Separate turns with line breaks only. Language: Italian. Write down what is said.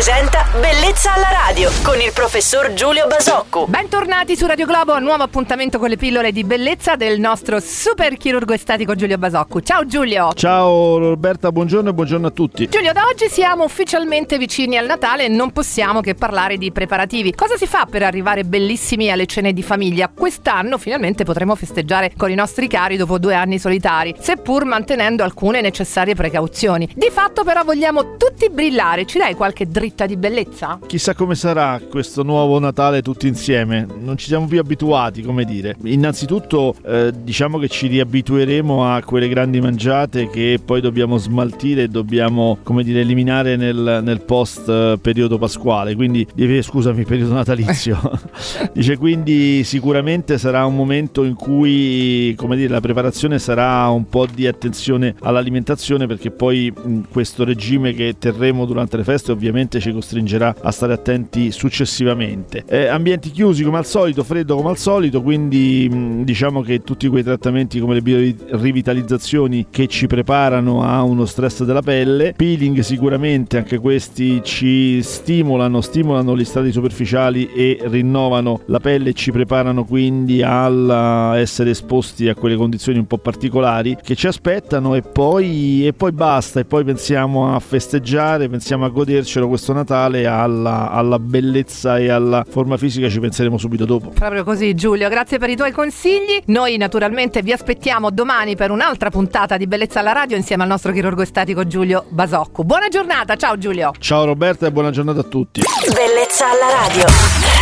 presenta Bellezza alla radio con il professor Giulio Basocco.
Bentornati su Radio Globo, nuovo appuntamento con le pillole di bellezza del nostro super chirurgo estetico Giulio Basocco. Ciao Giulio!
Ciao Roberta, buongiorno e buongiorno a tutti.
Giulio, da oggi siamo ufficialmente vicini al Natale e non possiamo che parlare di preparativi. Cosa si fa per arrivare bellissimi alle cene di famiglia? Quest'anno finalmente potremo festeggiare con i nostri cari dopo due anni solitari, seppur mantenendo alcune necessarie precauzioni. Di fatto però vogliamo tutti brillare. Ci dai qualche dritta di bellezza?
Chissà come sarà questo nuovo Natale tutti insieme. Non ci siamo più abituati, come dire. Innanzitutto eh, diciamo che ci riabitueremo a quelle grandi mangiate che poi dobbiamo smaltire e dobbiamo, come dire, eliminare nel, nel post eh, periodo pasquale, quindi scusami, periodo natalizio. Dice quindi sicuramente sarà un momento in cui, come dire, la preparazione sarà un po' di attenzione all'alimentazione perché poi mh, questo regime che terremo durante le feste ovviamente ci costringerà a stare attenti successivamente. Eh, ambienti chiusi come al solito, freddo come al solito, quindi mh, diciamo che tutti quei trattamenti come le biorivitalizzazioni che ci preparano a uno stress della pelle, peeling sicuramente anche questi ci stimolano, stimolano gli stati superficiali e rinnovano la pelle e ci preparano quindi a essere esposti a quelle condizioni un po' particolari che ci aspettano e poi, e poi basta e poi pensiamo a festeggiare, pensiamo a godercelo questo Natale alla, alla bellezza e alla forma fisica ci penseremo subito dopo.
Proprio così Giulio, grazie per i tuoi consigli. Noi naturalmente vi aspettiamo domani per un'altra puntata di Bellezza alla radio insieme al nostro chirurgo estetico Giulio Basocco. Buona giornata, ciao Giulio.
Ciao Roberta e buona giornata a tutti.
Bellezza alla radio.